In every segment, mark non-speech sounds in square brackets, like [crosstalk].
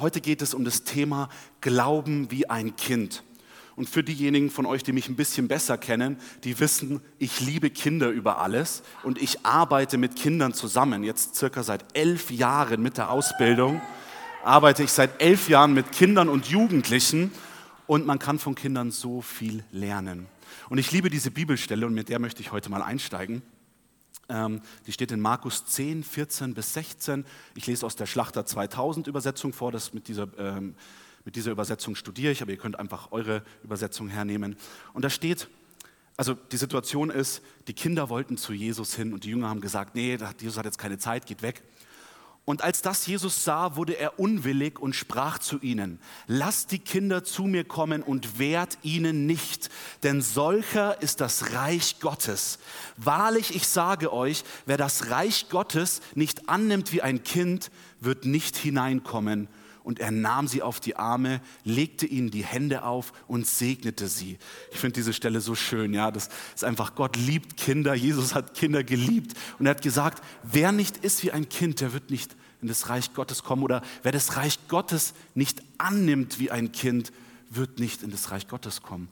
heute geht es um das Thema Glauben wie ein Kind. Und für diejenigen von euch, die mich ein bisschen besser kennen, die wissen, ich liebe Kinder über alles und ich arbeite mit Kindern zusammen. Jetzt circa seit elf Jahren mit der Ausbildung arbeite ich seit elf Jahren mit Kindern und Jugendlichen und man kann von Kindern so viel lernen. Und ich liebe diese Bibelstelle und mit der möchte ich heute mal einsteigen. Ähm, die steht in Markus 10, 14 bis 16. Ich lese aus der Schlachter 2000 Übersetzung vor, das mit dieser, ähm, mit dieser Übersetzung studiere ich, aber ihr könnt einfach eure Übersetzung hernehmen. Und da steht, also die Situation ist, die Kinder wollten zu Jesus hin und die Jünger haben gesagt, nee, Jesus hat jetzt keine Zeit, geht weg. Und als das Jesus sah, wurde er unwillig und sprach zu ihnen, lasst die Kinder zu mir kommen und wehrt ihnen nicht, denn solcher ist das Reich Gottes. Wahrlich, ich sage euch, wer das Reich Gottes nicht annimmt wie ein Kind, wird nicht hineinkommen. Und er nahm sie auf die Arme, legte ihnen die Hände auf und segnete sie. Ich finde diese Stelle so schön, ja. Das ist einfach, Gott liebt Kinder, Jesus hat Kinder geliebt. Und er hat gesagt, wer nicht ist wie ein Kind, der wird nicht in das Reich Gottes kommen. Oder wer das Reich Gottes nicht annimmt wie ein Kind, wird nicht in das Reich Gottes kommen.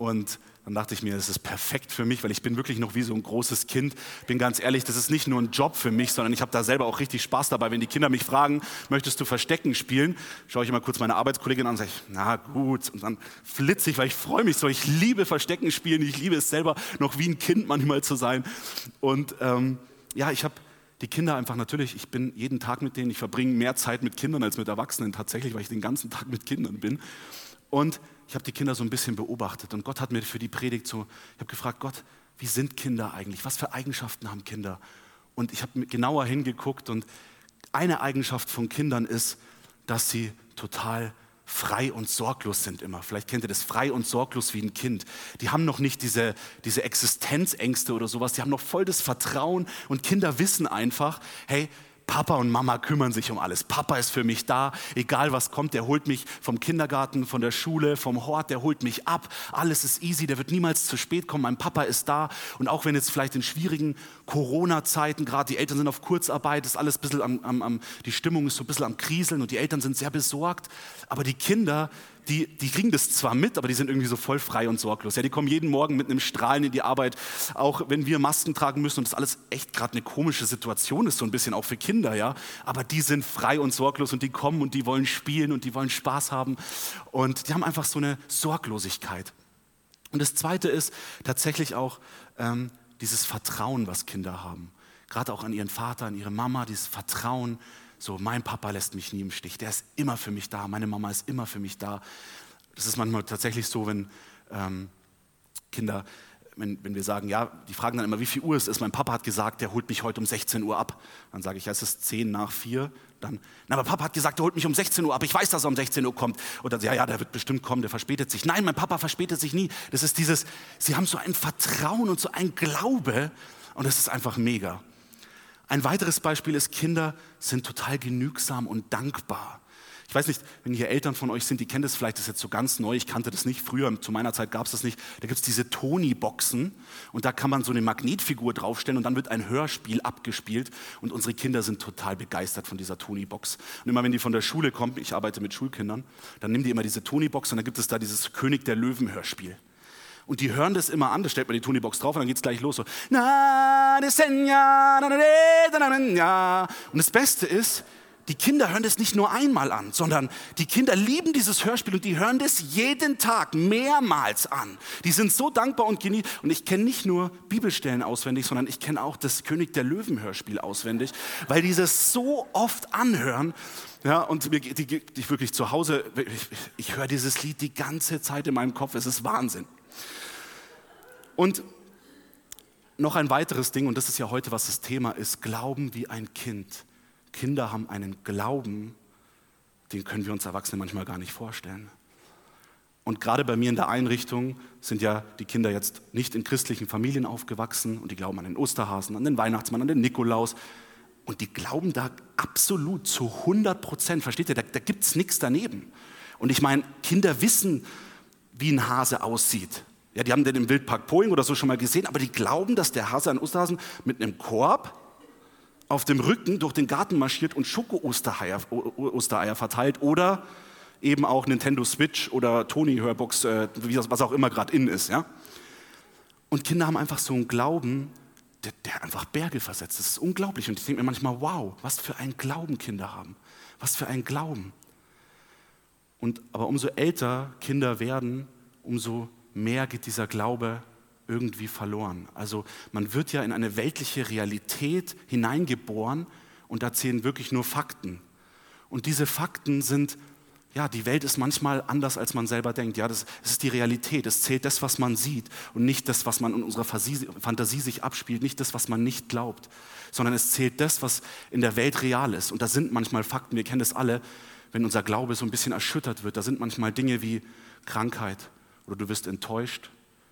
Und dann dachte ich mir, das ist perfekt für mich, weil ich bin wirklich noch wie so ein großes Kind. Bin ganz ehrlich, das ist nicht nur ein Job für mich, sondern ich habe da selber auch richtig Spaß dabei. Wenn die Kinder mich fragen, möchtest du Verstecken spielen, schaue ich immer kurz meine Arbeitskollegin an und sage, na gut. Und dann flitze ich, weil ich freue mich so. Ich liebe Verstecken spielen. Ich liebe es selber, noch wie ein Kind manchmal zu sein. Und ähm, ja, ich habe die Kinder einfach natürlich, ich bin jeden Tag mit denen, ich verbringe mehr Zeit mit Kindern als mit Erwachsenen tatsächlich, weil ich den ganzen Tag mit Kindern bin. Und ich habe die Kinder so ein bisschen beobachtet und Gott hat mir für die Predigt so, ich habe gefragt, Gott, wie sind Kinder eigentlich? Was für Eigenschaften haben Kinder? Und ich habe genauer hingeguckt und eine Eigenschaft von Kindern ist, dass sie total frei und sorglos sind immer. Vielleicht kennt ihr das, frei und sorglos wie ein Kind. Die haben noch nicht diese, diese Existenzängste oder sowas, die haben noch voll das Vertrauen und Kinder wissen einfach, hey, Papa und Mama kümmern sich um alles. Papa ist für mich da, egal was kommt, der holt mich vom Kindergarten, von der Schule, vom Hort, der holt mich ab. Alles ist easy, der wird niemals zu spät kommen. Mein Papa ist da. Und auch wenn jetzt vielleicht in schwierigen Corona-Zeiten, gerade die Eltern sind auf Kurzarbeit, ist alles ein bisschen am, am, am, die Stimmung ist so ein bisschen am Kriseln und die Eltern sind sehr besorgt. Aber die Kinder, die, die kriegen das zwar mit, aber die sind irgendwie so voll frei und sorglos. Ja, die kommen jeden Morgen mit einem Strahlen in die Arbeit, auch wenn wir Masken tragen müssen und das alles echt gerade eine komische Situation ist, so ein bisschen auch für Kinder, ja. Aber die sind frei und sorglos und die kommen und die wollen spielen und die wollen Spaß haben und die haben einfach so eine Sorglosigkeit. Und das Zweite ist tatsächlich auch ähm, dieses Vertrauen, was Kinder haben. Gerade auch an ihren Vater, an ihre Mama, dieses Vertrauen, so, mein Papa lässt mich nie im Stich, der ist immer für mich da, meine Mama ist immer für mich da. Das ist manchmal tatsächlich so, wenn ähm, Kinder, wenn, wenn wir sagen, ja, die fragen dann immer, wie viel Uhr es ist. Mein Papa hat gesagt, der holt mich heute um 16 Uhr ab. Dann sage ich, ja, es ist 10 nach 4. Dann, na, aber Papa hat gesagt, er holt mich um 16 Uhr ab. Ich weiß, dass er um 16 Uhr kommt. Oder ja, ja, der wird bestimmt kommen, der verspätet sich. Nein, mein Papa verspätet sich nie. Das ist dieses, sie haben so ein Vertrauen und so ein Glaube. Und das ist einfach mega. Ein weiteres Beispiel ist, Kinder sind total genügsam und dankbar. Ich weiß nicht, wenn hier Eltern von euch sind, die kennen das vielleicht, das ist jetzt so ganz neu, ich kannte das nicht, früher, zu meiner Zeit gab es das nicht. Da gibt es diese Tony-Boxen und da kann man so eine Magnetfigur draufstellen und dann wird ein Hörspiel abgespielt und unsere Kinder sind total begeistert von dieser Tony-Box. Und immer wenn die von der Schule kommen, ich arbeite mit Schulkindern, dann nehmen die immer diese Tony-Box und dann gibt es da dieses König der Löwen-Hörspiel. Und die hören das immer an, da stellt man die Tonybox drauf und dann geht es gleich los. So. Und das Beste ist, die Kinder hören das nicht nur einmal an, sondern die Kinder lieben dieses Hörspiel und die hören das jeden Tag mehrmals an. Die sind so dankbar und genießen. Und ich kenne nicht nur Bibelstellen auswendig, sondern ich kenne auch das König der Löwen Hörspiel auswendig, weil die das so oft anhören. Ja, und mir, die, wirklich zu Hause, ich, ich höre dieses Lied die ganze Zeit in meinem Kopf. Es ist Wahnsinn. Und noch ein weiteres Ding, und das ist ja heute, was das Thema ist, Glauben wie ein Kind. Kinder haben einen Glauben, den können wir uns Erwachsene manchmal gar nicht vorstellen. Und gerade bei mir in der Einrichtung sind ja die Kinder jetzt nicht in christlichen Familien aufgewachsen und die glauben an den Osterhasen, an den Weihnachtsmann, an den Nikolaus. Und die glauben da absolut zu 100 Prozent. Versteht ihr? Da, da gibt es nichts daneben. Und ich meine, Kinder wissen, wie ein Hase aussieht. Ja, die haben den im Wildpark Poing oder so schon mal gesehen, aber die glauben, dass der Hase, ein Osterhasen, mit einem Korb auf dem Rücken durch den Garten marschiert und Schoko-Ostereier Ostereier verteilt oder eben auch Nintendo Switch oder Tony-Hörbox, äh, was auch immer gerade in ist. Ja? Und Kinder haben einfach so einen Glauben, der, der einfach Berge versetzt. Das ist unglaublich. Und ich denke mir manchmal, wow, was für einen Glauben Kinder haben. Was für einen Glauben. Und, aber umso älter Kinder werden, umso mehr geht dieser Glaube irgendwie verloren. Also man wird ja in eine weltliche Realität hineingeboren und da zählen wirklich nur Fakten. Und diese Fakten sind, ja, die Welt ist manchmal anders, als man selber denkt. Ja, das, das ist die Realität. Es zählt das, was man sieht und nicht das, was man in unserer Fantasie sich abspielt, nicht das, was man nicht glaubt, sondern es zählt das, was in der Welt real ist. Und da sind manchmal Fakten, wir kennen das alle, wenn unser Glaube so ein bisschen erschüttert wird. Da sind manchmal Dinge wie Krankheit oder du wirst enttäuscht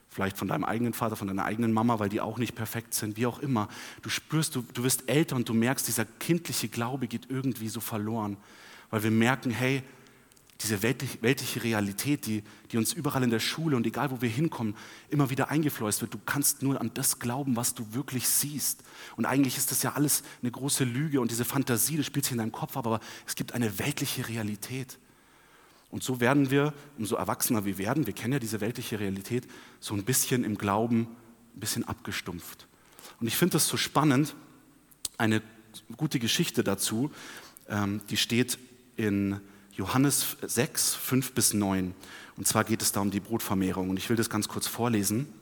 vielleicht von deinem eigenen Vater, von deiner eigenen Mama, weil die auch nicht perfekt sind, wie auch immer. Du spürst, du, du wirst älter und du merkst, dieser kindliche Glaube geht irgendwie so verloren, weil wir merken, hey, diese weltlich, weltliche Realität, die, die uns überall in der Schule und egal wo wir hinkommen, immer wieder eingefleust wird. Du kannst nur an das glauben, was du wirklich siehst. Und eigentlich ist das ja alles eine große Lüge und diese Fantasie, das spielt sich in deinem Kopf ab, aber es gibt eine weltliche Realität. Und so werden wir, umso erwachsener wir werden, wir kennen ja diese weltliche Realität, so ein bisschen im Glauben, ein bisschen abgestumpft. Und ich finde das so spannend, eine gute Geschichte dazu, ähm, die steht in Johannes 6, 5 bis 9. Und zwar geht es da um die Brotvermehrung. Und ich will das ganz kurz vorlesen.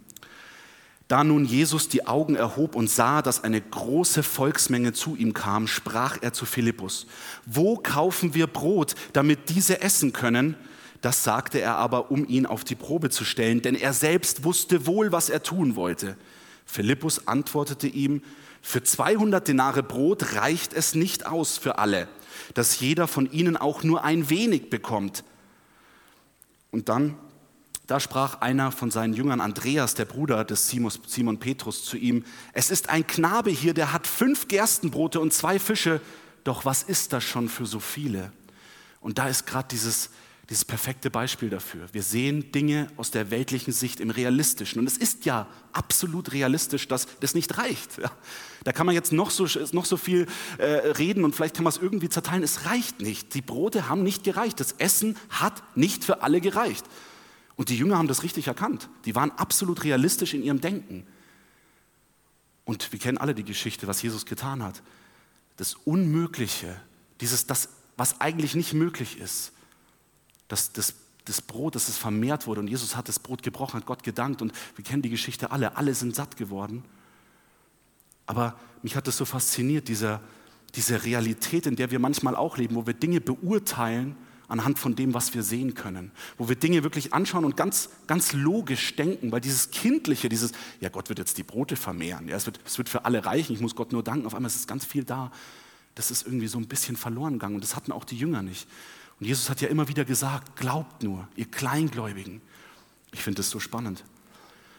Da nun Jesus die Augen erhob und sah, dass eine große Volksmenge zu ihm kam, sprach er zu Philippus, wo kaufen wir Brot, damit diese essen können? Das sagte er aber, um ihn auf die Probe zu stellen, denn er selbst wusste wohl, was er tun wollte. Philippus antwortete ihm, für 200 Denare Brot reicht es nicht aus für alle, dass jeder von ihnen auch nur ein wenig bekommt. Und dann da sprach einer von seinen Jüngern, Andreas, der Bruder des Simon Petrus, zu ihm, es ist ein Knabe hier, der hat fünf Gerstenbrote und zwei Fische, doch was ist das schon für so viele? Und da ist gerade dieses, dieses perfekte Beispiel dafür. Wir sehen Dinge aus der weltlichen Sicht im Realistischen. Und es ist ja absolut realistisch, dass das nicht reicht. Ja. Da kann man jetzt noch so, noch so viel äh, reden und vielleicht kann man es irgendwie zerteilen. Es reicht nicht. Die Brote haben nicht gereicht. Das Essen hat nicht für alle gereicht. Und die Jünger haben das richtig erkannt. Die waren absolut realistisch in ihrem Denken. Und wir kennen alle die Geschichte, was Jesus getan hat. Das Unmögliche, dieses, das, was eigentlich nicht möglich ist, das, das, das Brot, dass es vermehrt wurde und Jesus hat das Brot gebrochen, hat Gott gedankt und wir kennen die Geschichte alle, alle sind satt geworden. Aber mich hat das so fasziniert, diese, diese Realität, in der wir manchmal auch leben, wo wir Dinge beurteilen anhand von dem, was wir sehen können. Wo wir Dinge wirklich anschauen und ganz, ganz logisch denken, weil dieses Kindliche, dieses, ja, Gott wird jetzt die Brote vermehren, ja, es, wird, es wird für alle reichen, ich muss Gott nur danken, auf einmal ist es ganz viel da. Das ist irgendwie so ein bisschen verloren gegangen und das hatten auch die Jünger nicht. Und Jesus hat ja immer wieder gesagt, glaubt nur, ihr Kleingläubigen. Ich finde das so spannend.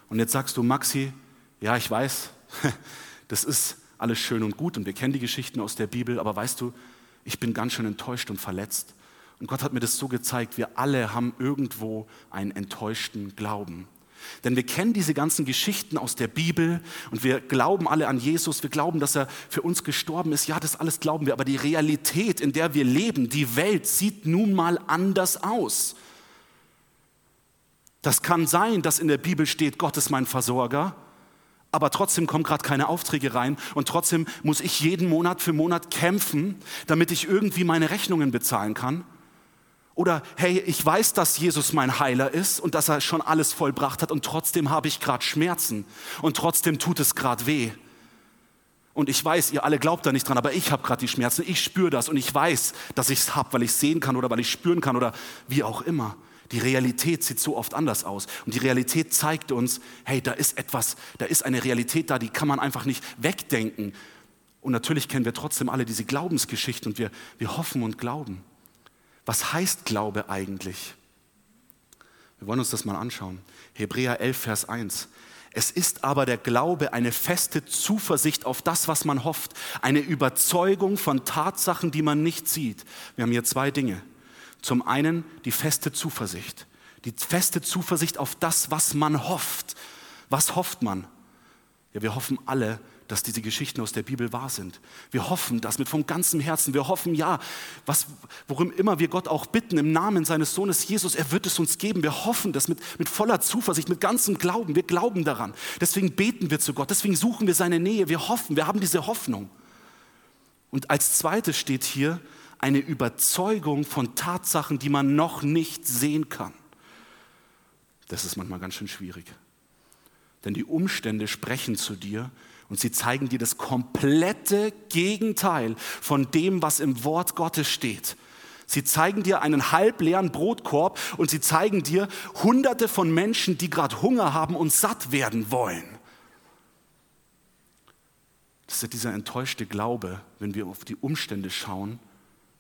Und jetzt sagst du, Maxi, ja, ich weiß, [laughs] das ist alles schön und gut und wir kennen die Geschichten aus der Bibel, aber weißt du, ich bin ganz schön enttäuscht und verletzt. Und Gott hat mir das so gezeigt, wir alle haben irgendwo einen enttäuschten Glauben. Denn wir kennen diese ganzen Geschichten aus der Bibel und wir glauben alle an Jesus, wir glauben, dass er für uns gestorben ist. Ja, das alles glauben wir, aber die Realität, in der wir leben, die Welt sieht nun mal anders aus. Das kann sein, dass in der Bibel steht, Gott ist mein Versorger, aber trotzdem kommen gerade keine Aufträge rein und trotzdem muss ich jeden Monat für Monat kämpfen, damit ich irgendwie meine Rechnungen bezahlen kann. Oder hey, ich weiß, dass Jesus mein Heiler ist und dass er schon alles vollbracht hat und trotzdem habe ich gerade Schmerzen und trotzdem tut es gerade weh. Und ich weiß, ihr alle glaubt da nicht dran, aber ich habe gerade die Schmerzen, ich spüre das und ich weiß, dass ich es habe, weil ich sehen kann oder weil ich spüren kann oder wie auch immer. Die Realität sieht so oft anders aus. Und die Realität zeigt uns, hey, da ist etwas, da ist eine Realität da, die kann man einfach nicht wegdenken. Und natürlich kennen wir trotzdem alle diese Glaubensgeschichten und wir, wir hoffen und glauben. Was heißt Glaube eigentlich? Wir wollen uns das mal anschauen. Hebräer 11, Vers 1. Es ist aber der Glaube eine feste Zuversicht auf das, was man hofft, eine Überzeugung von Tatsachen, die man nicht sieht. Wir haben hier zwei Dinge. Zum einen die feste Zuversicht, die feste Zuversicht auf das, was man hofft. Was hofft man? Ja, wir hoffen alle, dass diese Geschichten aus der Bibel wahr sind. Wir hoffen das mit vom ganzen Herzen. Wir hoffen, ja, was, worum immer wir Gott auch bitten, im Namen seines Sohnes Jesus, er wird es uns geben. Wir hoffen das mit, mit voller Zuversicht, mit ganzem Glauben. Wir glauben daran. Deswegen beten wir zu Gott. Deswegen suchen wir seine Nähe. Wir hoffen, wir haben diese Hoffnung. Und als zweites steht hier eine Überzeugung von Tatsachen, die man noch nicht sehen kann. Das ist manchmal ganz schön schwierig. Denn die Umstände sprechen zu dir und sie zeigen dir das komplette Gegenteil von dem, was im Wort Gottes steht. Sie zeigen dir einen halbleeren Brotkorb und sie zeigen dir Hunderte von Menschen, die gerade Hunger haben und satt werden wollen. Das ist dieser enttäuschte Glaube, wenn wir auf die Umstände schauen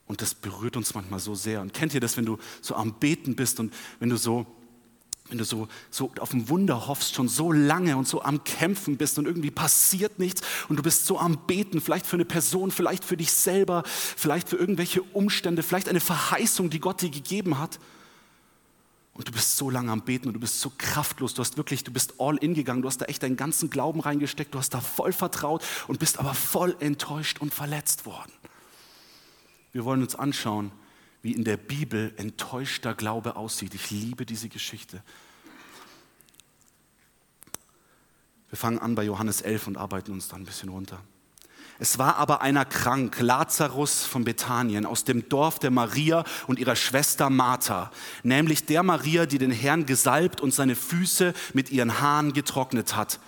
und das berührt uns manchmal so sehr. Und kennt ihr das, wenn du so am Beten bist und wenn du so wenn du so, so auf ein Wunder hoffst, schon so lange und so am Kämpfen bist und irgendwie passiert nichts und du bist so am Beten, vielleicht für eine Person, vielleicht für dich selber, vielleicht für irgendwelche Umstände, vielleicht eine Verheißung, die Gott dir gegeben hat. Und du bist so lange am Beten und du bist so kraftlos. Du hast wirklich, du bist all in gegangen. Du hast da echt deinen ganzen Glauben reingesteckt. Du hast da voll vertraut und bist aber voll enttäuscht und verletzt worden. Wir wollen uns anschauen, wie in der Bibel enttäuschter Glaube aussieht. Ich liebe diese Geschichte. Wir fangen an bei Johannes 11 und arbeiten uns dann ein bisschen runter. Es war aber einer krank, Lazarus von Bethanien, aus dem Dorf der Maria und ihrer Schwester Martha, nämlich der Maria, die den Herrn gesalbt und seine Füße mit ihren Haaren getrocknet hat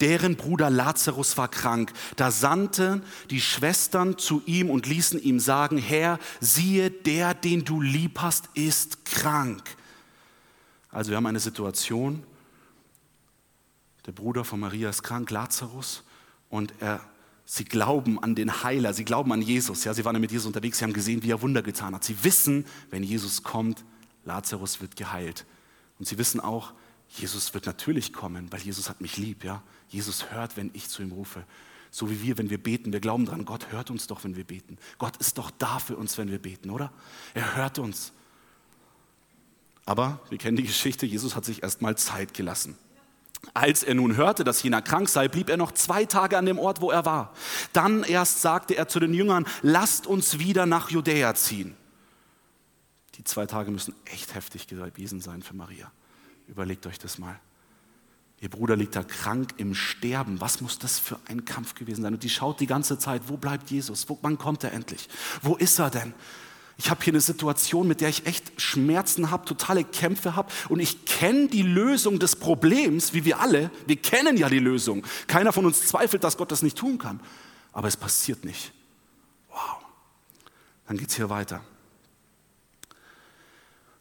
deren Bruder Lazarus war krank. Da sandten die Schwestern zu ihm und ließen ihm sagen, Herr, siehe, der, den du lieb hast, ist krank. Also wir haben eine Situation, der Bruder von Maria ist krank, Lazarus, und er, sie glauben an den Heiler, sie glauben an Jesus. Ja, sie waren ja mit Jesus unterwegs, sie haben gesehen, wie er Wunder getan hat. Sie wissen, wenn Jesus kommt, Lazarus wird geheilt. Und sie wissen auch, Jesus wird natürlich kommen, weil Jesus hat mich lieb, ja. Jesus hört, wenn ich zu ihm rufe. So wie wir, wenn wir beten. Wir glauben dran, Gott hört uns doch, wenn wir beten. Gott ist doch da für uns, wenn wir beten, oder? Er hört uns. Aber wir kennen die Geschichte, Jesus hat sich erstmal Zeit gelassen. Als er nun hörte, dass jener krank sei, blieb er noch zwei Tage an dem Ort, wo er war. Dann erst sagte er zu den Jüngern, lasst uns wieder nach Judäa ziehen. Die zwei Tage müssen echt heftig gewesen sein für Maria. Überlegt euch das mal. Ihr Bruder liegt da krank im Sterben. Was muss das für ein Kampf gewesen sein? Und die schaut die ganze Zeit, wo bleibt Jesus? Wo, wann kommt er endlich? Wo ist er denn? Ich habe hier eine Situation, mit der ich echt Schmerzen habe, totale Kämpfe habe und ich kenne die Lösung des Problems, wie wir alle. Wir kennen ja die Lösung. Keiner von uns zweifelt, dass Gott das nicht tun kann. Aber es passiert nicht. Wow. Dann geht es hier weiter.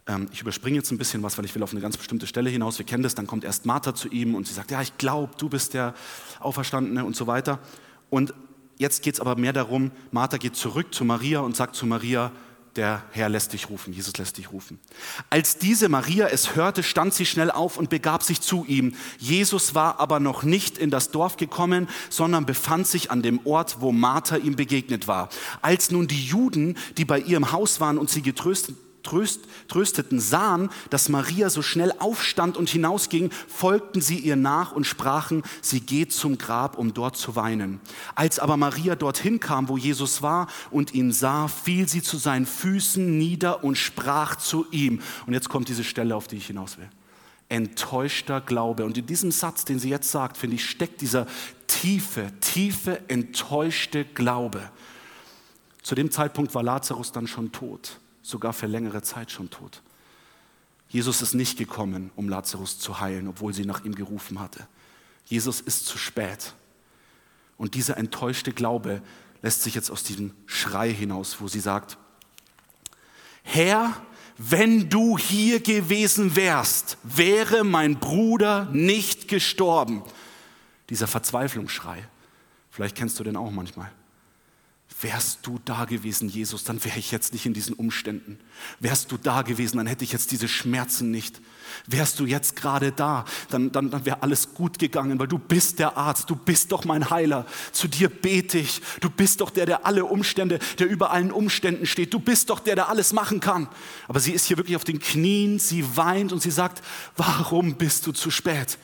Ähm, ich überspringe jetzt ein bisschen was, weil ich will auf eine ganz bestimmte Stelle hinaus. Wir kennen das, dann kommt erst Martha zu ihm und sie sagt, ja, ich glaube, du bist der Auferstandene und so weiter. Und jetzt geht es aber mehr darum, Martha geht zurück zu Maria und sagt zu Maria, der Herr lässt dich rufen, Jesus lässt dich rufen. Als diese Maria es hörte, stand sie schnell auf und begab sich zu ihm. Jesus war aber noch nicht in das Dorf gekommen, sondern befand sich an dem Ort, wo Martha ihm begegnet war. Als nun die Juden, die bei ihr im Haus waren und sie getröstet tröst, trösteten, sahen, dass Maria so schnell aufstand und hinausging, folgten sie ihr nach und sprachen, sie geht zum Grab, um dort zu weinen. Als aber Maria dorthin kam, wo Jesus war und ihn sah, fiel sie zu seinen Füßen nieder und sprach zu ihm. Und jetzt kommt diese Stelle, auf die ich hinaus will. Enttäuschter Glaube. Und in diesem Satz, den sie jetzt sagt, finde ich, steckt dieser tiefe, tiefe, enttäuschte Glaube. Zu dem Zeitpunkt war Lazarus dann schon tot sogar für längere Zeit schon tot. Jesus ist nicht gekommen, um Lazarus zu heilen, obwohl sie nach ihm gerufen hatte. Jesus ist zu spät. Und dieser enttäuschte Glaube lässt sich jetzt aus diesem Schrei hinaus, wo sie sagt, Herr, wenn du hier gewesen wärst, wäre mein Bruder nicht gestorben. Dieser Verzweiflungsschrei. Vielleicht kennst du den auch manchmal. Wärst du da gewesen, Jesus, dann wäre ich jetzt nicht in diesen Umständen. Wärst du da gewesen, dann hätte ich jetzt diese Schmerzen nicht. Wärst du jetzt gerade da, dann, dann, dann wäre alles gut gegangen, weil du bist der Arzt, du bist doch mein Heiler. Zu dir bete ich. Du bist doch der, der alle Umstände, der über allen Umständen steht. Du bist doch der, der alles machen kann. Aber sie ist hier wirklich auf den Knien, sie weint und sie sagt, warum bist du zu spät?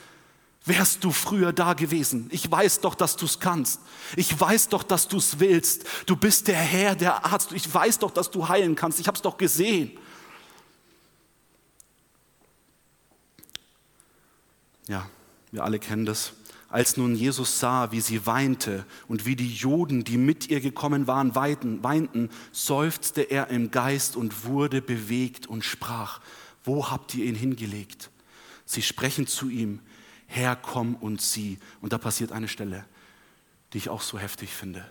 Wärst du früher da gewesen? Ich weiß doch, dass du es kannst. Ich weiß doch, dass du es willst. Du bist der Herr, der Arzt. Ich weiß doch, dass du heilen kannst. Ich habe es doch gesehen. Ja, wir alle kennen das. Als nun Jesus sah, wie sie weinte und wie die Juden, die mit ihr gekommen waren, weinten, seufzte er im Geist und wurde bewegt und sprach, wo habt ihr ihn hingelegt? Sie sprechen zu ihm, Herr, komm und sieh. Und da passiert eine Stelle, die ich auch so heftig finde.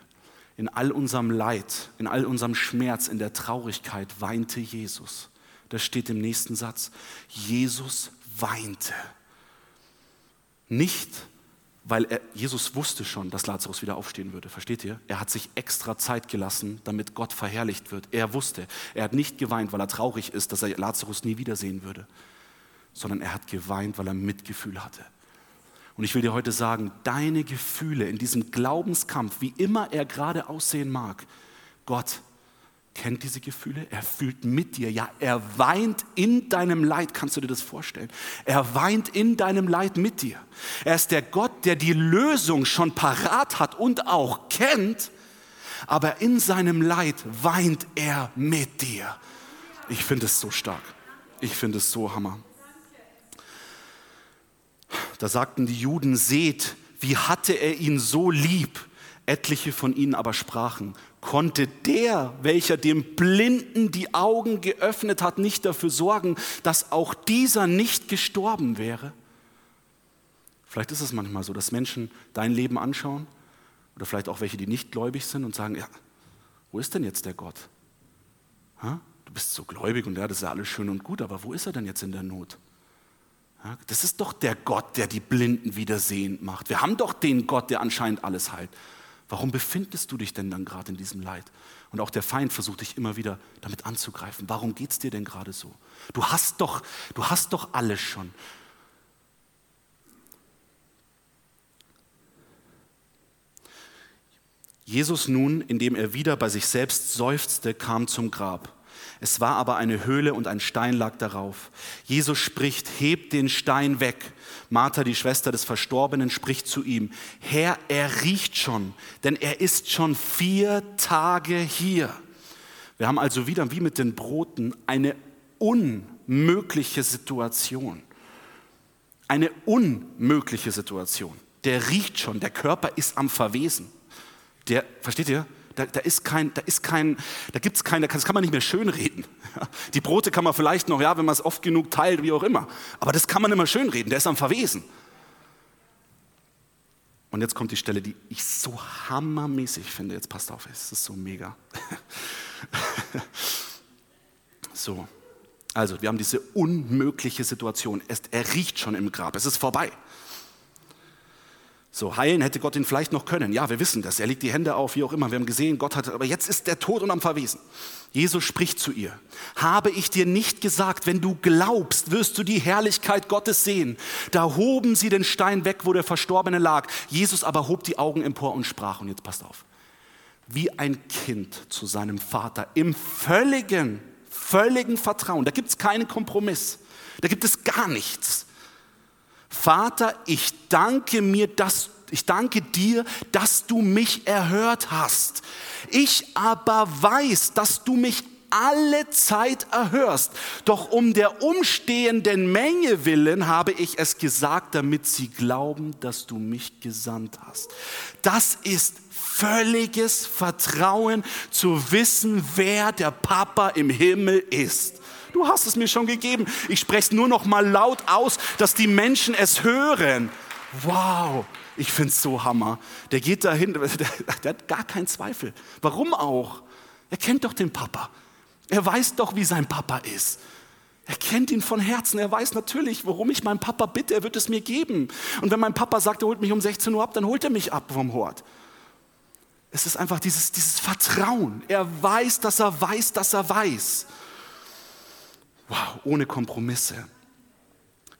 In all unserem Leid, in all unserem Schmerz, in der Traurigkeit weinte Jesus. Das steht im nächsten Satz. Jesus weinte. Nicht, weil er, Jesus wusste schon, dass Lazarus wieder aufstehen würde. Versteht ihr? Er hat sich extra Zeit gelassen, damit Gott verherrlicht wird. Er wusste, er hat nicht geweint, weil er traurig ist, dass er Lazarus nie wiedersehen würde, sondern er hat geweint, weil er Mitgefühl hatte. Und ich will dir heute sagen, deine Gefühle in diesem Glaubenskampf, wie immer er gerade aussehen mag, Gott kennt diese Gefühle, er fühlt mit dir, ja, er weint in deinem Leid, kannst du dir das vorstellen? Er weint in deinem Leid mit dir. Er ist der Gott, der die Lösung schon parat hat und auch kennt, aber in seinem Leid weint er mit dir. Ich finde es so stark. Ich finde es so hammer. Da sagten die Juden, seht, wie hatte er ihn so lieb. Etliche von ihnen aber sprachen, konnte der, welcher dem Blinden die Augen geöffnet hat, nicht dafür sorgen, dass auch dieser nicht gestorben wäre? Vielleicht ist es manchmal so, dass Menschen dein Leben anschauen oder vielleicht auch welche, die nicht gläubig sind und sagen, ja, wo ist denn jetzt der Gott? Ha? Du bist so gläubig und ja, das ist ja alles schön und gut, aber wo ist er denn jetzt in der Not? Das ist doch der Gott, der die Blinden wieder sehend macht. Wir haben doch den Gott, der anscheinend alles heilt. Warum befindest du dich denn dann gerade in diesem Leid? Und auch der Feind versucht dich immer wieder damit anzugreifen. Warum geht es dir denn gerade so? Du hast doch, du hast doch alles schon. Jesus nun, indem er wieder bei sich selbst seufzte, kam zum Grab. Es war aber eine Höhle und ein Stein lag darauf. Jesus spricht, hebt den Stein weg. Martha, die Schwester des Verstorbenen, spricht zu ihm, Herr, er riecht schon, denn er ist schon vier Tage hier. Wir haben also wieder wie mit den Broten eine unmögliche Situation. Eine unmögliche Situation. Der riecht schon, der Körper ist am Verwesen. Der, versteht ihr? Da, da ist kein, da ist kein, da gibt's kein, das kann man nicht mehr schönreden. Die Brote kann man vielleicht noch, ja, wenn man es oft genug teilt, wie auch immer. Aber das kann man immer schönreden. Der ist am Verwesen. Und jetzt kommt die Stelle, die ich so hammermäßig finde. Jetzt passt auf, es ist so mega. [laughs] so, also wir haben diese unmögliche Situation. Er riecht schon im Grab. Es ist vorbei. So, heilen hätte Gott ihn vielleicht noch können. Ja, wir wissen das. Er legt die Hände auf, wie auch immer. Wir haben gesehen, Gott hat, aber jetzt ist der tot und am Verwesen. Jesus spricht zu ihr. Habe ich dir nicht gesagt, wenn du glaubst, wirst du die Herrlichkeit Gottes sehen. Da hoben sie den Stein weg, wo der Verstorbene lag. Jesus aber hob die Augen empor und sprach, und jetzt passt auf, wie ein Kind zu seinem Vater im völligen, völligen Vertrauen. Da gibt es keinen Kompromiss. Da gibt es gar nichts. Vater, ich danke mir, dass ich danke dir, dass du mich erhört hast. Ich aber weiß, dass du mich alle Zeit erhörst. Doch um der umstehenden Menge willen habe ich es gesagt, damit sie glauben, dass du mich gesandt hast. Das ist völliges Vertrauen zu wissen, wer der Papa im Himmel ist. Du hast es mir schon gegeben. Ich spreche es nur noch mal laut aus, dass die Menschen es hören. Wow, ich finde es so hammer. Der geht dahin, [laughs] der, der hat gar keinen Zweifel. Warum auch? Er kennt doch den Papa. Er weiß doch, wie sein Papa ist. Er kennt ihn von Herzen. Er weiß natürlich, worum ich meinen Papa bitte. Er wird es mir geben. Und wenn mein Papa sagt, er holt mich um 16 Uhr ab, dann holt er mich ab vom Hort. Es ist einfach dieses, dieses Vertrauen. Er weiß, dass er weiß, dass er weiß. Wow, ohne Kompromisse.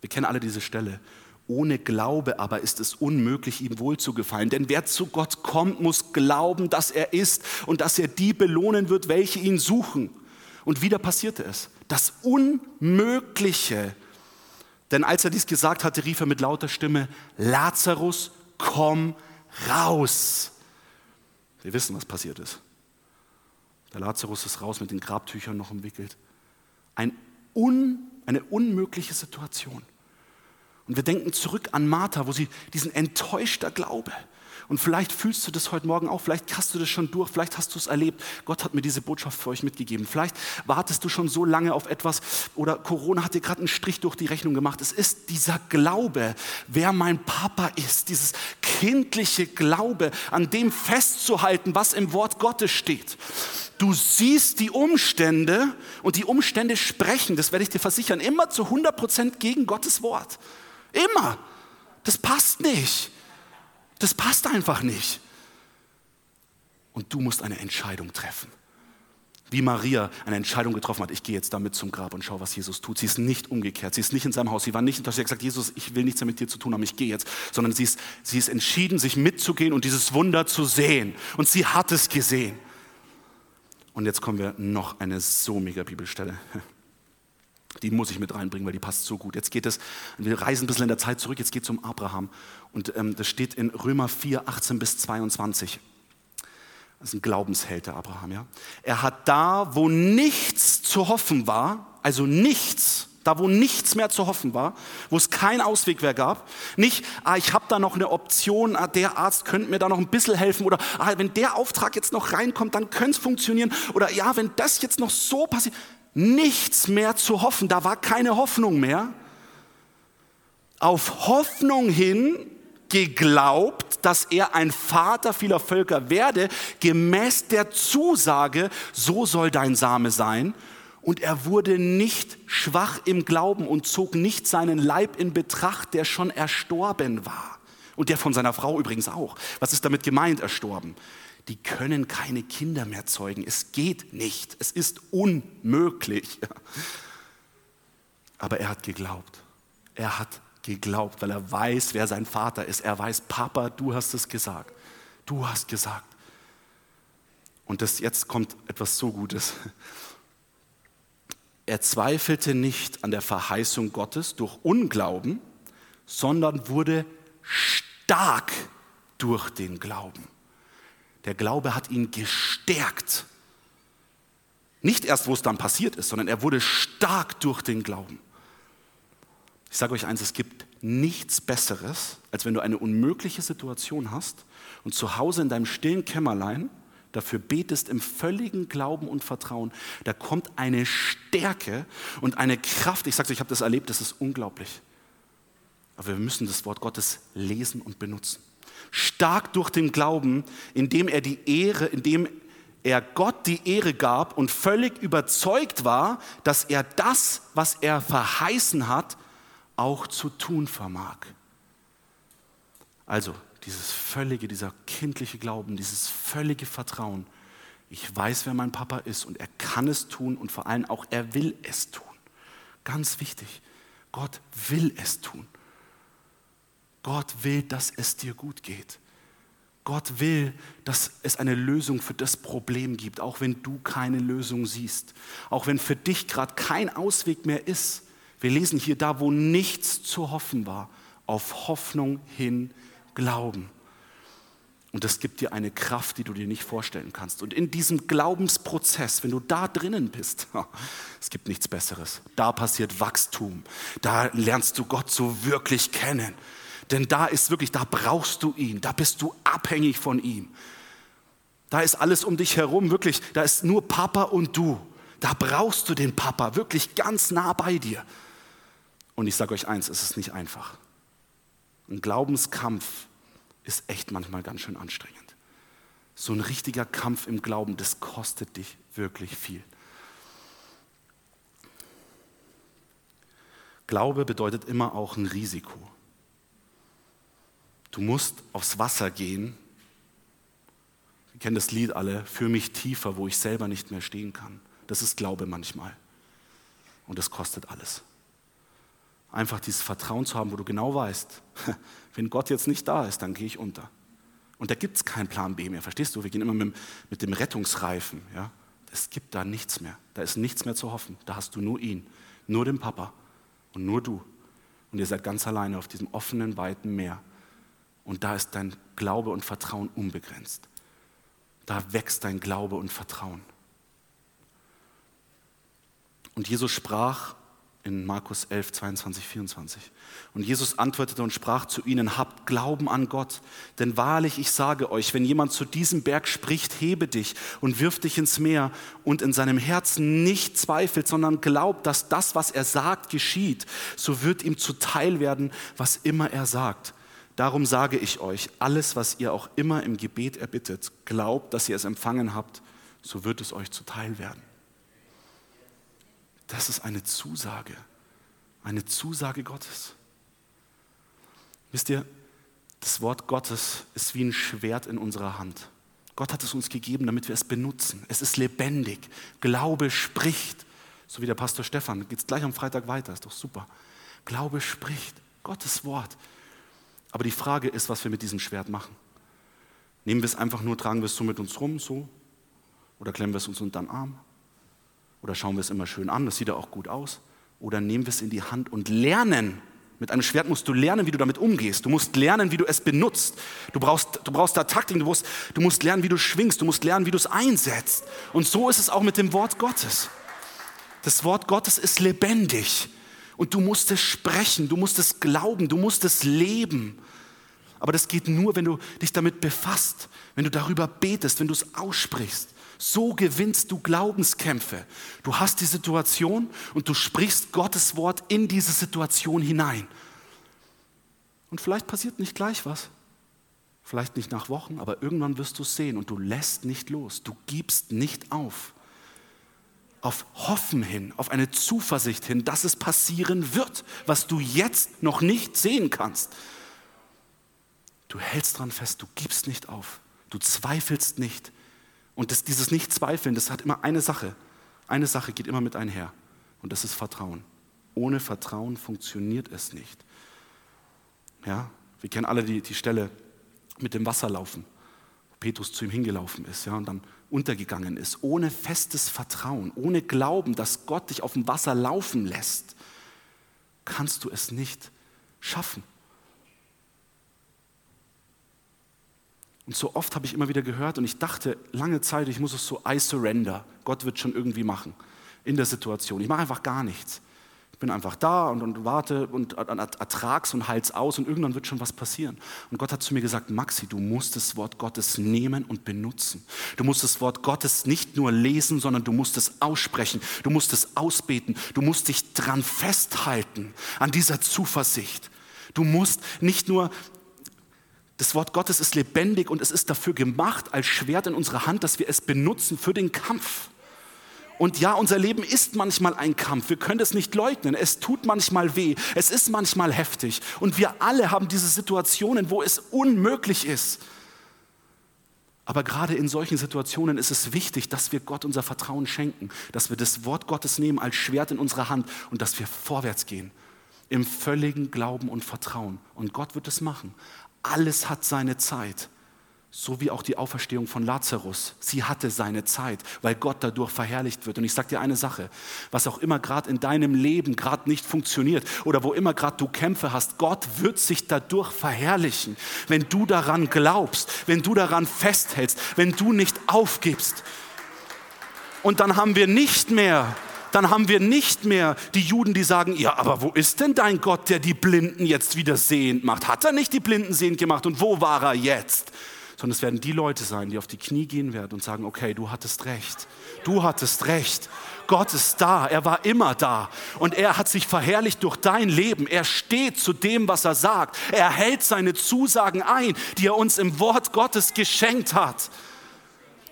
Wir kennen alle diese Stelle. Ohne Glaube aber ist es unmöglich, ihm wohlzugefallen. Denn wer zu Gott kommt, muss glauben, dass er ist und dass er die belohnen wird, welche ihn suchen. Und wieder passierte es. Das Unmögliche, Denn als er dies gesagt hatte, rief er mit lauter Stimme, Lazarus, komm raus. Wir wissen, was passiert ist. Der Lazarus ist raus mit den Grabtüchern noch umwickelt. Ein un, eine unmögliche Situation. Und wir denken zurück an Martha, wo sie diesen enttäuschter Glaube, und vielleicht fühlst du das heute Morgen auch, vielleicht hast du das schon durch, vielleicht hast du es erlebt. Gott hat mir diese Botschaft für euch mitgegeben. Vielleicht wartest du schon so lange auf etwas oder Corona hat dir gerade einen Strich durch die Rechnung gemacht. Es ist dieser Glaube, wer mein Papa ist, dieses kindliche Glaube, an dem festzuhalten, was im Wort Gottes steht. Du siehst die Umstände und die Umstände sprechen, das werde ich dir versichern, immer zu 100 Prozent gegen Gottes Wort. Immer. Das passt nicht. Das passt einfach nicht. Und du musst eine Entscheidung treffen. Wie Maria eine Entscheidung getroffen hat, ich gehe jetzt damit zum Grab und schaue, was Jesus tut. Sie ist nicht umgekehrt, sie ist nicht in seinem Haus, sie war nicht, dass sie hat gesagt, Jesus, ich will nichts mehr mit dir zu tun haben, ich gehe jetzt, sondern sie ist, sie ist entschieden, sich mitzugehen und dieses Wunder zu sehen. Und sie hat es gesehen. Und jetzt kommen wir noch eine so mega Bibelstelle. [laughs] Die muss ich mit reinbringen, weil die passt so gut. Jetzt geht es, wir reisen ein bisschen in der Zeit zurück, jetzt geht es um Abraham. Und ähm, das steht in Römer 4, 18 bis 22. Das ist ein Glaubensheld, der Abraham, ja. Er hat da, wo nichts zu hoffen war, also nichts, da wo nichts mehr zu hoffen war, wo es keinen Ausweg mehr gab, nicht, ah, ich habe da noch eine Option, ah, der Arzt könnte mir da noch ein bisschen helfen oder ah, wenn der Auftrag jetzt noch reinkommt, dann könnte es funktionieren oder ja, wenn das jetzt noch so passiert, nichts mehr zu hoffen. Da war keine Hoffnung mehr. Auf Hoffnung hin geglaubt, dass er ein Vater vieler Völker werde, gemäß der Zusage, so soll dein Same sein. Und er wurde nicht schwach im Glauben und zog nicht seinen Leib in Betracht, der schon erstorben war. Und der von seiner Frau übrigens auch. Was ist damit gemeint, erstorben? die können keine Kinder mehr zeugen. Es geht nicht. Es ist unmöglich. [laughs] Aber er hat geglaubt. Er hat geglaubt, weil er weiß, wer sein Vater ist. Er weiß, Papa, du hast es gesagt. Du hast gesagt. Und das, jetzt kommt etwas so Gutes. Er zweifelte nicht an der Verheißung Gottes durch Unglauben, sondern wurde stark durch den Glauben. Der Glaube hat ihn gestärkt. Nicht erst, wo es dann passiert ist, sondern er wurde stark durch den Glauben. Ich sage euch eins, es gibt nichts Besseres, als wenn du eine unmögliche Situation hast und zu Hause in deinem stillen Kämmerlein dafür betest im völligen Glauben und Vertrauen. Da kommt eine Stärke und eine Kraft. Ich sage euch, ich habe das erlebt, das ist unglaublich. Aber wir müssen das Wort Gottes lesen und benutzen stark durch den Glauben, indem er die Ehre, indem er Gott die Ehre gab und völlig überzeugt war, dass er das, was er verheißen hat, auch zu tun vermag. Also dieses völlige, dieser kindliche Glauben, dieses völlige Vertrauen. Ich weiß, wer mein Papa ist und er kann es tun und vor allem auch er will es tun. Ganz wichtig, Gott will es tun. Gott will, dass es dir gut geht. Gott will, dass es eine Lösung für das Problem gibt, auch wenn du keine Lösung siehst, auch wenn für dich gerade kein Ausweg mehr ist. Wir lesen hier da, wo nichts zu hoffen war, auf Hoffnung hin glauben. Und das gibt dir eine Kraft, die du dir nicht vorstellen kannst. Und in diesem Glaubensprozess, wenn du da drinnen bist, [laughs] es gibt nichts Besseres. Da passiert Wachstum. Da lernst du Gott so wirklich kennen. Denn da ist wirklich, da brauchst du ihn, da bist du abhängig von ihm. Da ist alles um dich herum, wirklich, da ist nur Papa und du. Da brauchst du den Papa, wirklich ganz nah bei dir. Und ich sage euch eins, es ist nicht einfach. Ein Glaubenskampf ist echt manchmal ganz schön anstrengend. So ein richtiger Kampf im Glauben, das kostet dich wirklich viel. Glaube bedeutet immer auch ein Risiko. Du musst aufs Wasser gehen. Wir kennen das Lied alle, für mich tiefer, wo ich selber nicht mehr stehen kann. Das ist Glaube manchmal. Und das kostet alles. Einfach dieses Vertrauen zu haben, wo du genau weißt, [laughs] wenn Gott jetzt nicht da ist, dann gehe ich unter. Und da gibt es keinen Plan B mehr, verstehst du? Wir gehen immer mit, mit dem Rettungsreifen. Ja? Es gibt da nichts mehr. Da ist nichts mehr zu hoffen. Da hast du nur ihn, nur den Papa und nur du. Und ihr seid ganz alleine auf diesem offenen, weiten Meer. Und da ist dein Glaube und Vertrauen unbegrenzt. Da wächst dein Glaube und Vertrauen. Und Jesus sprach in Markus 11, 22, 24. Und Jesus antwortete und sprach zu ihnen, habt Glauben an Gott, denn wahrlich ich sage euch, wenn jemand zu diesem Berg spricht, hebe dich und wirf dich ins Meer und in seinem Herzen nicht zweifelt, sondern glaubt, dass das, was er sagt, geschieht, so wird ihm zuteil werden, was immer er sagt. Darum sage ich euch, alles, was ihr auch immer im Gebet erbittet, glaubt, dass ihr es empfangen habt, so wird es euch zuteil werden. Das ist eine Zusage, eine Zusage Gottes. Wisst ihr, das Wort Gottes ist wie ein Schwert in unserer Hand. Gott hat es uns gegeben, damit wir es benutzen. Es ist lebendig. Glaube spricht. So wie der Pastor Stefan. Geht es gleich am Freitag weiter. Ist doch super. Glaube spricht. Gottes Wort. Aber die Frage ist, was wir mit diesem Schwert machen. Nehmen wir es einfach nur, tragen wir es so mit uns rum, so? Oder klemmen wir es uns unter den Arm? Oder schauen wir es immer schön an, das sieht ja auch gut aus. Oder nehmen wir es in die Hand und lernen. Mit einem Schwert musst du lernen, wie du damit umgehst. Du musst lernen, wie du es benutzt. Du brauchst, du brauchst da Taktik, du musst, du musst lernen, wie du schwingst, du musst lernen, wie du es einsetzt. Und so ist es auch mit dem Wort Gottes. Das Wort Gottes ist lebendig. Und du musst es sprechen, du musst es glauben, du musst es leben. Aber das geht nur, wenn du dich damit befasst, wenn du darüber betest, wenn du es aussprichst. So gewinnst du Glaubenskämpfe. Du hast die Situation und du sprichst Gottes Wort in diese Situation hinein. Und vielleicht passiert nicht gleich was. Vielleicht nicht nach Wochen, aber irgendwann wirst du es sehen und du lässt nicht los. Du gibst nicht auf. Auf Hoffen hin, auf eine Zuversicht hin, dass es passieren wird, was du jetzt noch nicht sehen kannst. Du hältst dran fest, du gibst nicht auf, du zweifelst nicht, und das, dieses Nicht-Zweifeln, das hat immer eine Sache. Eine Sache geht immer mit einher. Und das ist Vertrauen. Ohne Vertrauen funktioniert es nicht. Ja, wir kennen alle die, die Stelle mit dem Wasserlaufen, wo Petrus zu ihm hingelaufen ist ja, und dann untergegangen ist. Ohne festes Vertrauen, ohne Glauben, dass Gott dich auf dem Wasser laufen lässt, kannst du es nicht schaffen. Und so oft habe ich immer wieder gehört und ich dachte lange Zeit, ich muss es so, I surrender. Gott wird schon irgendwie machen in der Situation. Ich mache einfach gar nichts. Ich bin einfach da und, und warte und ertrag's und halt's aus und irgendwann wird schon was passieren. Und Gott hat zu mir gesagt, Maxi, du musst das Wort Gottes nehmen und benutzen. Du musst das Wort Gottes nicht nur lesen, sondern du musst es aussprechen. Du musst es ausbeten. Du musst dich dran festhalten an dieser Zuversicht. Du musst nicht nur das Wort Gottes ist lebendig und es ist dafür gemacht als Schwert in unserer Hand, dass wir es benutzen für den Kampf. Und ja, unser Leben ist manchmal ein Kampf. Wir können es nicht leugnen. Es tut manchmal weh. Es ist manchmal heftig. Und wir alle haben diese Situationen, wo es unmöglich ist. Aber gerade in solchen Situationen ist es wichtig, dass wir Gott unser Vertrauen schenken, dass wir das Wort Gottes nehmen als Schwert in unserer Hand und dass wir vorwärts gehen im völligen Glauben und Vertrauen. Und Gott wird es machen. Alles hat seine Zeit. So wie auch die Auferstehung von Lazarus. Sie hatte seine Zeit, weil Gott dadurch verherrlicht wird. Und ich sage dir eine Sache, was auch immer gerade in deinem Leben gerade nicht funktioniert oder wo immer gerade du Kämpfe hast, Gott wird sich dadurch verherrlichen, wenn du daran glaubst, wenn du daran festhältst, wenn du nicht aufgibst. Und dann haben wir nicht mehr dann haben wir nicht mehr die Juden, die sagen, ja, aber wo ist denn dein Gott, der die Blinden jetzt wieder sehend macht? Hat er nicht die Blinden sehend gemacht und wo war er jetzt? Sondern es werden die Leute sein, die auf die Knie gehen werden und sagen, okay, du hattest recht. Du hattest recht. Gott ist da, er war immer da und er hat sich verherrlicht durch dein Leben. Er steht zu dem, was er sagt. Er hält seine Zusagen ein, die er uns im Wort Gottes geschenkt hat.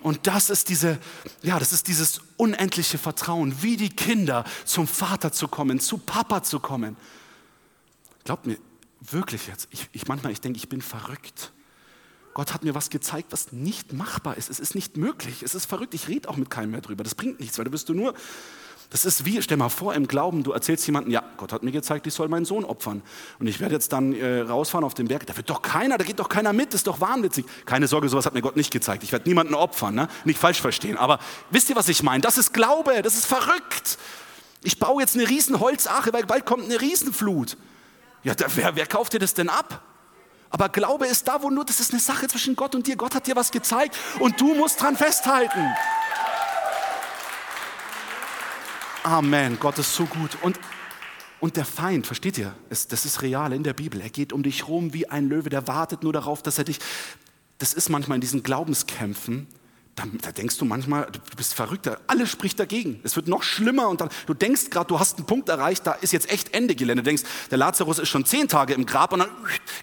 Und das ist diese, ja, das ist dieses unendliche Vertrauen, wie die Kinder zum Vater zu kommen, zu Papa zu kommen. Glaubt mir, wirklich jetzt, ich, ich manchmal, ich denke, ich bin verrückt. Gott hat mir was gezeigt, was nicht machbar ist. Es ist nicht möglich. Es ist verrückt. Ich rede auch mit keinem mehr drüber. Das bringt nichts, weil du bist du nur das ist wie, stell mal vor, im Glauben, du erzählst jemandem, ja, Gott hat mir gezeigt, ich soll meinen Sohn opfern. Und ich werde jetzt dann äh, rausfahren auf den Berg. Da wird doch keiner, da geht doch keiner mit, ist doch wahnwitzig. Keine Sorge, sowas hat mir Gott nicht gezeigt. Ich werde niemanden opfern, ne? nicht falsch verstehen. Aber wisst ihr, was ich meine? Das ist Glaube, das ist verrückt. Ich baue jetzt eine riesen Holzache, weil bald kommt eine Riesenflut. Ja, da, wer, wer kauft dir das denn ab? Aber Glaube ist da, wo nur, das ist eine Sache zwischen Gott und dir. Gott hat dir was gezeigt und du musst dran festhalten. Amen. Gott ist so gut. Und, und der Feind, versteht ihr? Es, das ist real in der Bibel. Er geht um dich rum wie ein Löwe, der wartet nur darauf, dass er dich. Das ist manchmal in diesen Glaubenskämpfen, da, da, denkst du manchmal, du bist verrückt, alles spricht dagegen. Es wird noch schlimmer und dann, du denkst gerade, du hast einen Punkt erreicht, da ist jetzt echt Ende Gelände. Du denkst, der Lazarus ist schon zehn Tage im Grab und dann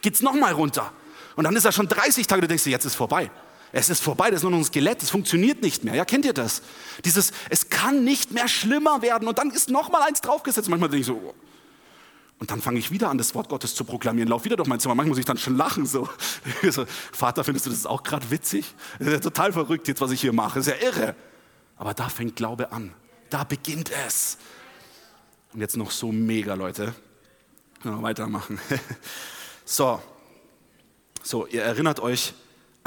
geht es nochmal runter. Und dann ist er schon 30 Tage, du denkst, jetzt ist vorbei. Es ist vorbei, das ist nur noch ein Skelett, es funktioniert nicht mehr. Ja, kennt ihr das? Dieses, es kann nicht mehr schlimmer werden und dann ist nochmal eins draufgesetzt. Manchmal denke ich so, und dann fange ich wieder an, das Wort Gottes zu proklamieren. Lauf wieder durch mein Zimmer. Manchmal muss ich dann schon lachen. So. [laughs] so Vater, findest du das auch gerade witzig? Das ist ja total verrückt jetzt, was ich hier mache. Das ist ja irre. Aber da fängt Glaube an. Da beginnt es. Und jetzt noch so mega, Leute. Können wir weitermachen. [laughs] So. So, ihr erinnert euch,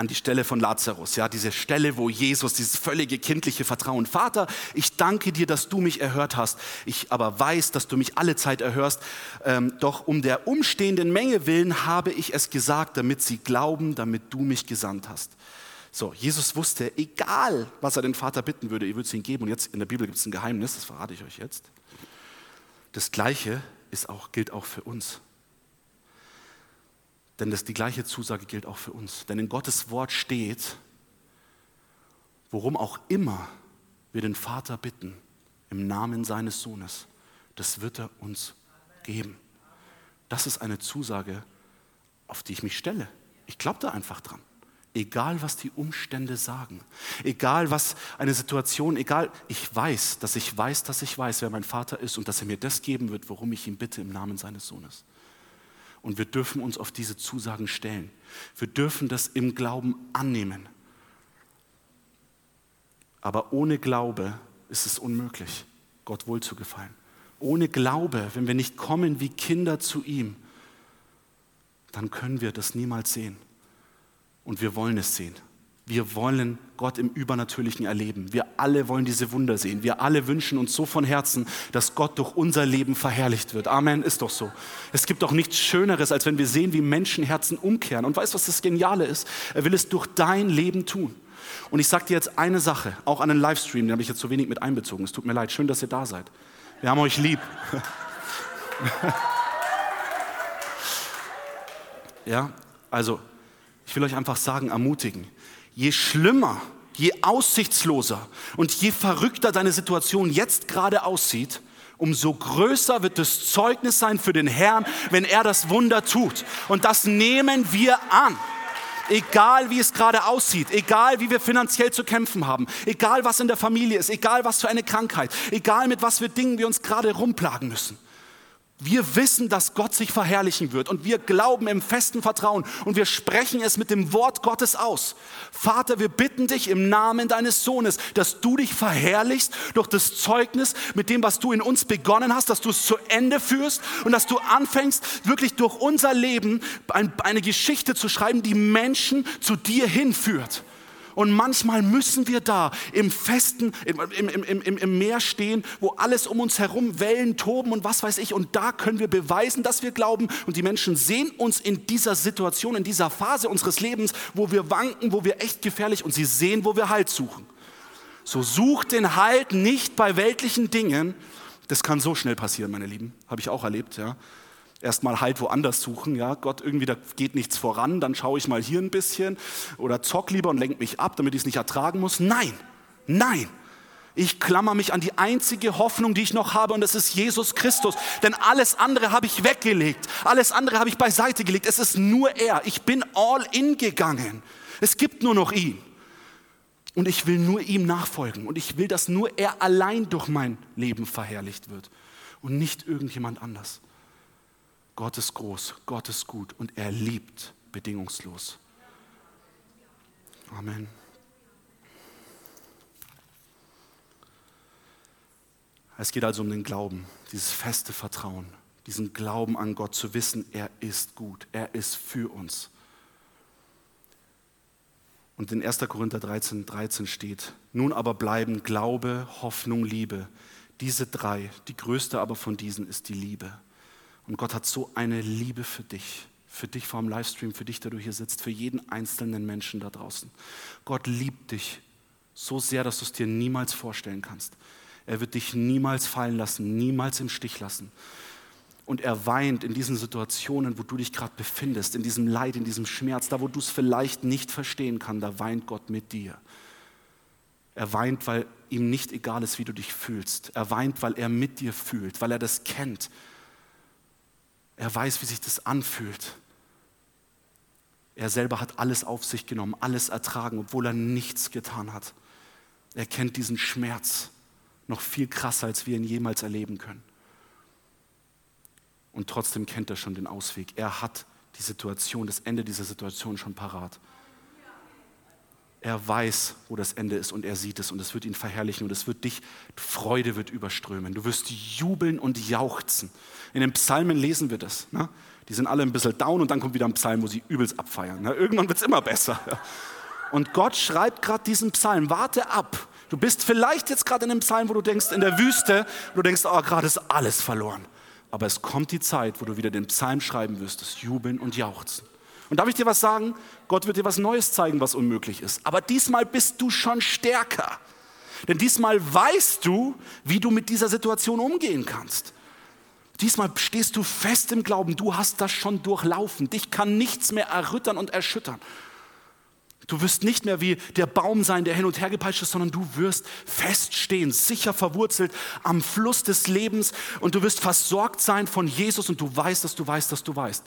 an die Stelle von Lazarus, ja, diese Stelle, wo Jesus dieses völlige kindliche Vertrauen, Vater, ich danke dir, dass du mich erhört hast. Ich aber weiß, dass du mich alle Zeit erhörst. Ähm, doch um der umstehenden Menge willen habe ich es gesagt, damit sie glauben, damit du mich gesandt hast. So, Jesus wusste, egal, was er den Vater bitten würde, ihr würdet es ihm geben. Und jetzt in der Bibel gibt es ein Geheimnis, das verrate ich euch jetzt. Das Gleiche ist auch, gilt auch für uns. Denn das, die gleiche Zusage gilt auch für uns. Denn in Gottes Wort steht, worum auch immer wir den Vater bitten, im Namen seines Sohnes, das wird er uns geben. Das ist eine Zusage, auf die ich mich stelle. Ich glaube da einfach dran. Egal, was die Umstände sagen, egal, was eine Situation, egal, ich weiß, dass ich weiß, dass ich weiß, wer mein Vater ist und dass er mir das geben wird, worum ich ihn bitte im Namen seines Sohnes. Und wir dürfen uns auf diese Zusagen stellen. Wir dürfen das im Glauben annehmen. Aber ohne Glaube ist es unmöglich, Gott wohlzugefallen. Ohne Glaube, wenn wir nicht kommen wie Kinder zu ihm, dann können wir das niemals sehen. Und wir wollen es sehen. Wir wollen Gott im Übernatürlichen erleben. Wir alle wollen diese Wunder sehen. Wir alle wünschen uns so von Herzen, dass Gott durch unser Leben verherrlicht wird. Amen, ist doch so. Es gibt doch nichts Schöneres, als wenn wir sehen, wie Menschenherzen umkehren. Und weißt du, was das Geniale ist? Er will es durch dein Leben tun. Und ich sage dir jetzt eine Sache, auch an den Livestream, den habe ich jetzt so wenig mit einbezogen. Es tut mir leid, schön, dass ihr da seid. Wir haben euch lieb. [laughs] ja, also ich will euch einfach sagen, ermutigen je schlimmer, je aussichtsloser und je verrückter deine Situation jetzt gerade aussieht, umso größer wird das Zeugnis sein für den Herrn, wenn er das Wunder tut. Und das nehmen wir an. Egal wie es gerade aussieht, egal wie wir finanziell zu kämpfen haben, egal was in der Familie ist, egal was für eine Krankheit, egal mit was für Dingen wir uns gerade rumplagen müssen. Wir wissen, dass Gott sich verherrlichen wird und wir glauben im festen Vertrauen und wir sprechen es mit dem Wort Gottes aus. Vater, wir bitten dich im Namen deines Sohnes, dass du dich verherrlichst durch das Zeugnis mit dem, was du in uns begonnen hast, dass du es zu Ende führst und dass du anfängst, wirklich durch unser Leben eine Geschichte zu schreiben, die Menschen zu dir hinführt. Und manchmal müssen wir da im festen, im, im, im, im, Meer stehen, wo alles um uns herum Wellen toben und was weiß ich. Und da können wir beweisen, dass wir glauben. Und die Menschen sehen uns in dieser Situation, in dieser Phase unseres Lebens, wo wir wanken, wo wir echt gefährlich und sie sehen, wo wir Halt suchen. So sucht den Halt nicht bei weltlichen Dingen. Das kann so schnell passieren, meine Lieben. Habe ich auch erlebt, ja erstmal halt woanders suchen. Ja, Gott, irgendwie da geht nichts voran, dann schaue ich mal hier ein bisschen oder zock lieber und lenke mich ab, damit ich es nicht ertragen muss. Nein, nein. Ich klammer mich an die einzige Hoffnung, die ich noch habe, und das ist Jesus Christus. Denn alles andere habe ich weggelegt. Alles andere habe ich beiseite gelegt. Es ist nur er. Ich bin all in gegangen. Es gibt nur noch ihn. Und ich will nur ihm nachfolgen. Und ich will, dass nur er allein durch mein Leben verherrlicht wird. Und nicht irgendjemand anders. Gott ist groß, Gott ist gut und er liebt bedingungslos. Amen. Es geht also um den Glauben, dieses feste Vertrauen, diesen Glauben an Gott zu wissen, er ist gut, er ist für uns. Und in 1. Korinther 13, 13 steht, nun aber bleiben Glaube, Hoffnung, Liebe. Diese drei, die größte aber von diesen ist die Liebe. Und Gott hat so eine Liebe für dich, für dich vor dem Livestream, für dich, der du hier sitzt, für jeden einzelnen Menschen da draußen. Gott liebt dich so sehr, dass du es dir niemals vorstellen kannst. Er wird dich niemals fallen lassen, niemals im Stich lassen. Und er weint in diesen Situationen, wo du dich gerade befindest, in diesem Leid, in diesem Schmerz, da wo du es vielleicht nicht verstehen kannst, da weint Gott mit dir. Er weint, weil ihm nicht egal ist, wie du dich fühlst. Er weint, weil er mit dir fühlt, weil er das kennt, er weiß, wie sich das anfühlt. Er selber hat alles auf sich genommen, alles ertragen, obwohl er nichts getan hat. Er kennt diesen Schmerz noch viel krasser, als wir ihn jemals erleben können. Und trotzdem kennt er schon den Ausweg. Er hat die Situation, das Ende dieser Situation schon parat. Er weiß, wo das Ende ist und er sieht es und es wird ihn verherrlichen und es wird dich, Freude wird überströmen. Du wirst jubeln und jauchzen. In den Psalmen lesen wir das. Ne? Die sind alle ein bisschen down und dann kommt wieder ein Psalm, wo sie übelst abfeiern. Ne? Irgendwann wird es immer besser. Und Gott schreibt gerade diesen Psalm. Warte ab. Du bist vielleicht jetzt gerade in einem Psalm, wo du denkst, in der Wüste, wo du denkst, oh, gerade ist alles verloren. Aber es kommt die Zeit, wo du wieder den Psalm schreiben wirst, das Jubeln und Jauchzen. Und darf ich dir was sagen? Gott wird dir was Neues zeigen, was unmöglich ist. Aber diesmal bist du schon stärker. Denn diesmal weißt du, wie du mit dieser Situation umgehen kannst. Diesmal stehst du fest im Glauben, du hast das schon durchlaufen. Dich kann nichts mehr errüttern und erschüttern. Du wirst nicht mehr wie der Baum sein, der hin und her gepeitscht ist, sondern du wirst feststehen, sicher verwurzelt am Fluss des Lebens und du wirst versorgt sein von Jesus und du weißt, dass du weißt, dass du weißt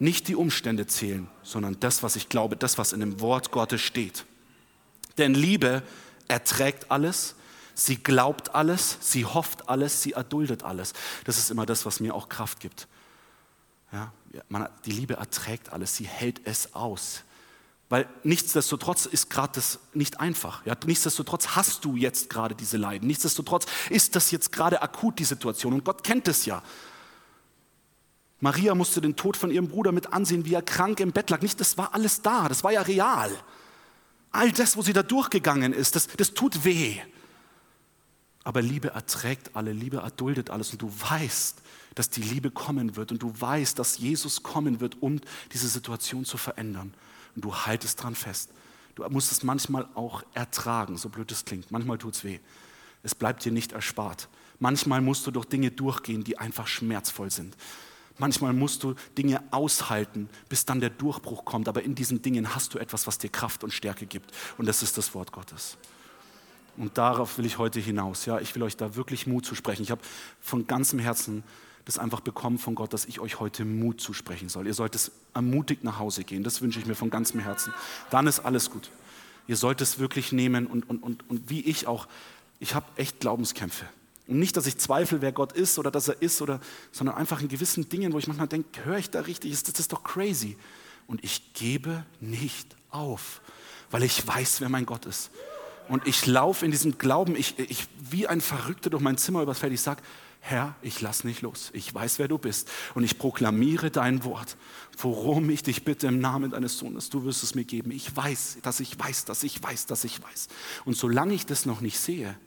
nicht die Umstände zählen, sondern das, was ich glaube, das, was in dem Wort Gottes steht. Denn Liebe erträgt alles, sie glaubt alles, sie hofft alles, sie erduldet alles. Das ist immer das, was mir auch Kraft gibt. Ja, man, die Liebe erträgt alles, sie hält es aus. Weil nichtsdestotrotz ist gerade das nicht einfach. Ja, nichtsdestotrotz hast du jetzt gerade diese Leiden. Nichtsdestotrotz ist das jetzt gerade akut die Situation. Und Gott kennt es ja. Maria musste den Tod von ihrem Bruder mit ansehen, wie er krank im Bett lag. Nicht, das war alles da, das war ja real. All das, wo sie da durchgegangen ist, das, das tut weh. Aber Liebe erträgt alle, Liebe erduldet alles und du weißt, dass die Liebe kommen wird und du weißt, dass Jesus kommen wird, um diese Situation zu verändern. Und du haltest dran fest. Du musst es manchmal auch ertragen, so blöd es klingt. Manchmal tut es weh. Es bleibt dir nicht erspart. Manchmal musst du durch Dinge durchgehen, die einfach schmerzvoll sind. Manchmal musst du Dinge aushalten, bis dann der Durchbruch kommt. Aber in diesen Dingen hast du etwas, was dir Kraft und Stärke gibt. Und das ist das Wort Gottes. Und darauf will ich heute hinaus. Ja, ich will euch da wirklich Mut zu sprechen. Ich habe von ganzem Herzen das einfach bekommen von Gott, dass ich euch heute Mut zusprechen soll. Ihr sollt es ermutigt nach Hause gehen. Das wünsche ich mir von ganzem Herzen. Dann ist alles gut. Ihr sollt es wirklich nehmen und, und, und, und wie ich auch. Ich habe echt Glaubenskämpfe. Und nicht, dass ich zweifle, wer Gott ist oder dass er ist, oder, sondern einfach in gewissen Dingen, wo ich manchmal denke, höre ich da richtig, das ist doch crazy. Und ich gebe nicht auf, weil ich weiß, wer mein Gott ist. Und ich laufe in diesem Glauben, ich, ich wie ein Verrückter durch mein Zimmer übers Feld. Ich sage, Herr, ich lass nicht los. Ich weiß, wer du bist. Und ich proklamiere dein Wort, worum ich dich bitte im Namen deines Sohnes. Du wirst es mir geben. Ich weiß, dass ich weiß, dass ich weiß, dass ich weiß. Und solange ich das noch nicht sehe,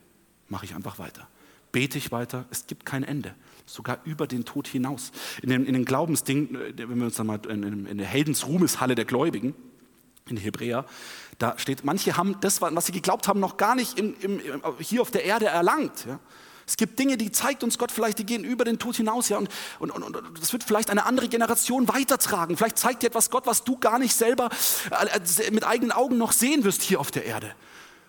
mache ich einfach weiter bete ich weiter, es gibt kein Ende, sogar über den Tod hinaus. In den, in den Glaubensdingen, äh, wenn wir uns dann mal in, in der Heldensruhmeshalle der Gläubigen, in Hebräer, da steht, manche haben das, was sie geglaubt haben, noch gar nicht im, im, hier auf der Erde erlangt. Ja. Es gibt Dinge, die zeigt uns Gott vielleicht, die gehen über den Tod hinaus, ja, und, und, und, und das wird vielleicht eine andere Generation weitertragen. Vielleicht zeigt dir etwas Gott, was du gar nicht selber äh, mit eigenen Augen noch sehen wirst hier auf der Erde.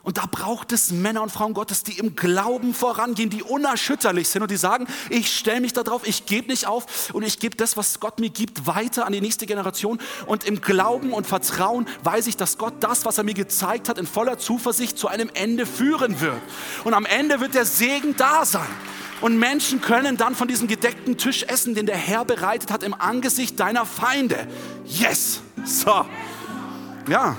Und da braucht es Männer und Frauen Gottes, die im Glauben vorangehen, die unerschütterlich sind und die sagen, ich stelle mich da drauf, ich gebe nicht auf und ich gebe das, was Gott mir gibt, weiter an die nächste Generation. Und im Glauben und Vertrauen weiß ich, dass Gott das, was er mir gezeigt hat, in voller Zuversicht zu einem Ende führen wird. Und am Ende wird der Segen da sein. Und Menschen können dann von diesem gedeckten Tisch essen, den der Herr bereitet hat im Angesicht deiner Feinde. Yes! So. Ja.